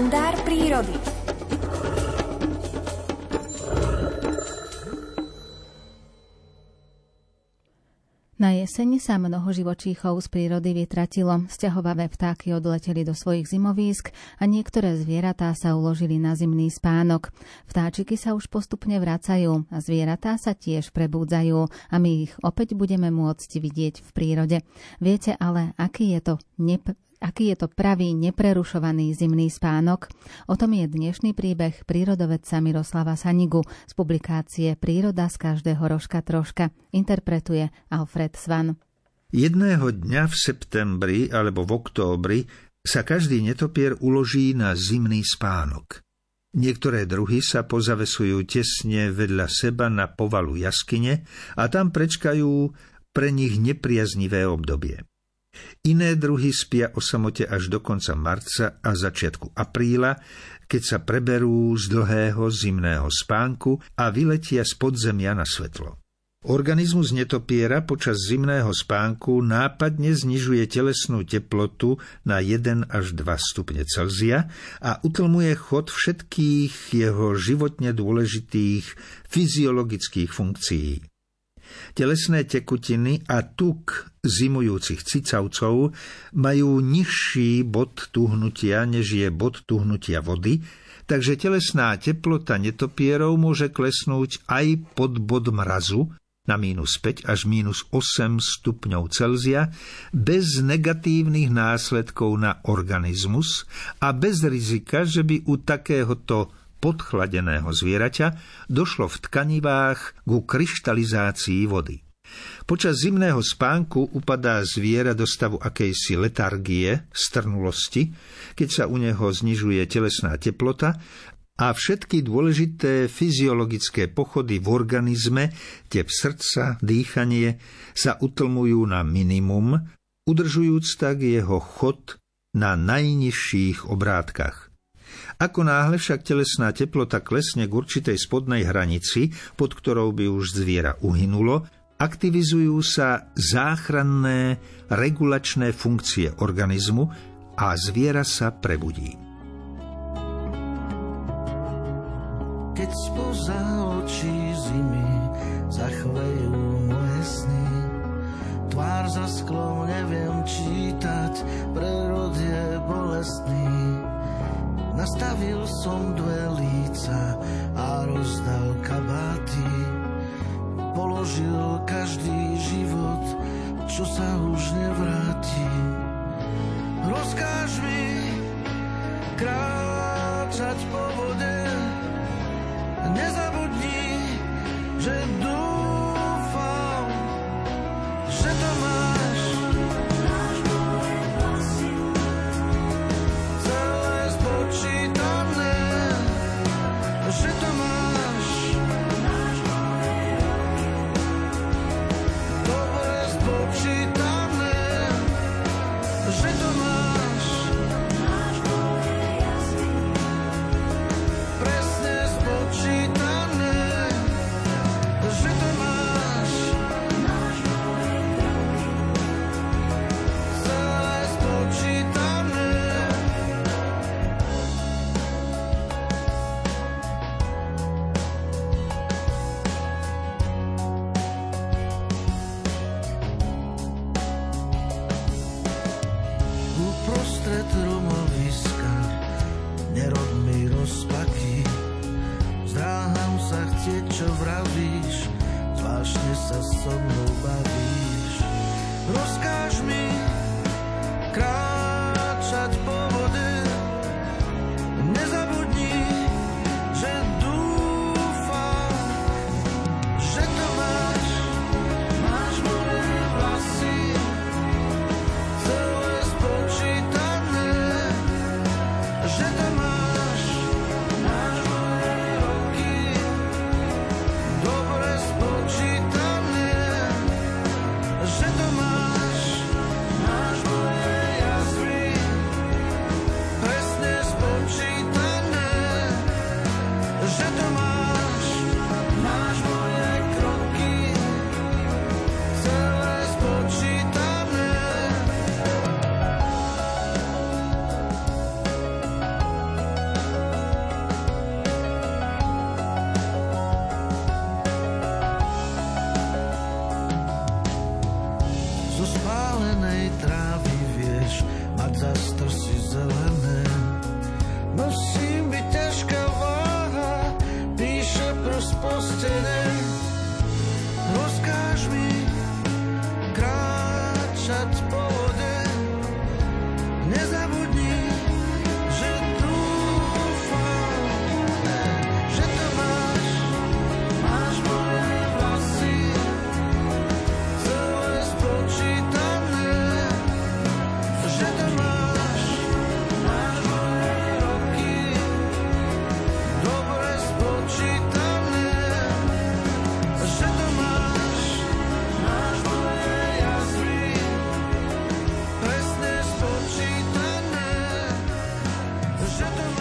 kalendár prírody. Na jeseni sa mnoho živočíchov z prírody vytratilo, sťahovavé vtáky odleteli do svojich zimovísk a niektoré zvieratá sa uložili na zimný spánok. Vtáčiky sa už postupne vracajú a zvieratá sa tiež prebúdzajú a my ich opäť budeme môcť vidieť v prírode. Viete ale, aký je to nep- Aký je to pravý, neprerušovaný zimný spánok? O tom je dnešný príbeh prírodovedca Miroslava Sanigu z publikácie Príroda z každého rožka troška. Interpretuje Alfred Svan. Jedného dňa v septembri alebo v októbri sa každý netopier uloží na zimný spánok. Niektoré druhy sa pozavesujú tesne vedľa seba na povalu jaskyne a tam prečkajú pre nich nepriaznivé obdobie. Iné druhy spia o samote až do konca marca a začiatku apríla, keď sa preberú z dlhého zimného spánku a vyletia z podzemia na svetlo. Organizmus netopiera počas zimného spánku nápadne znižuje telesnú teplotu na 1 až 2 stupne Celzia a utlmuje chod všetkých jeho životne dôležitých fyziologických funkcií. Telesné tekutiny a tuk zimujúcich cicavcov majú nižší bod tuhnutia, než je bod tuhnutia vody, takže telesná teplota netopierov môže klesnúť aj pod bod mrazu na mínus 5 až mínus 8 stupňov Celzia bez negatívnych následkov na organizmus a bez rizika, že by u takéhoto podchladeného zvieraťa došlo v tkanivách ku kryštalizácii vody. Počas zimného spánku upadá zviera do stavu akejsi letargie, strnulosti, keď sa u neho znižuje telesná teplota a všetky dôležité fyziologické pochody v organizme, tep srdca, dýchanie, sa utlmujú na minimum, udržujúc tak jeho chod na najnižších obrátkach. Ako náhle však telesná teplota klesne k určitej spodnej hranici, pod ktorou by už zviera uhynulo, aktivizujú sa záchranné regulačné funkcie organizmu a zviera sa prebudí. Keď spoza očí zimy zachvejú moje sny, tvár za sklom neviem čítať, prerod je bolestný. Nastavil som dve líca a rozdal kabáty. Položil každý život, čo sa už nevráti. Rozkáž mi kráčať čo vravíš zvláštne sa so mnou bavíš. Rozkáž mi kráčať Rozkáž mi kráčať po je te